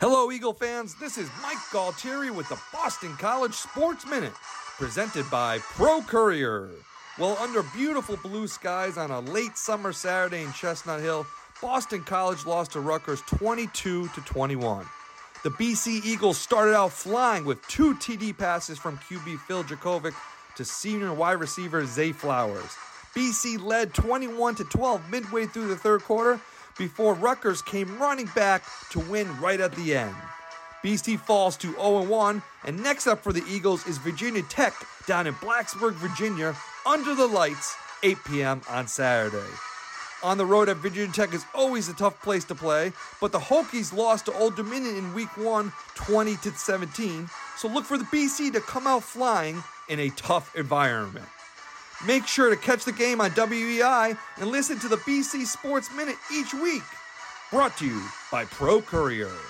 Hello, Eagle fans. This is Mike Galtieri with the Boston College Sports Minute, presented by Pro Courier. Well, under beautiful blue skies on a late summer Saturday in Chestnut Hill, Boston College lost to Rutgers 22 to 21. The BC Eagles started out flying with two TD passes from QB Phil Jurkovec to senior wide receiver Zay Flowers. BC led 21 to 12 midway through the third quarter before Rutgers came running back to win right at the end. BC falls to 0 1, and next up for the Eagles is Virginia Tech down in Blacksburg, Virginia, under the lights, 8 p.m. on Saturday. On the road at Virginia Tech is always a tough place to play, but the Hokies lost to Old Dominion in week 1, 20 to 17, so look for the BC to come out flying in a tough environment. Make sure to catch the game on WEEI and listen to the BC Sports Minute each week. Brought to you by Pro Courier.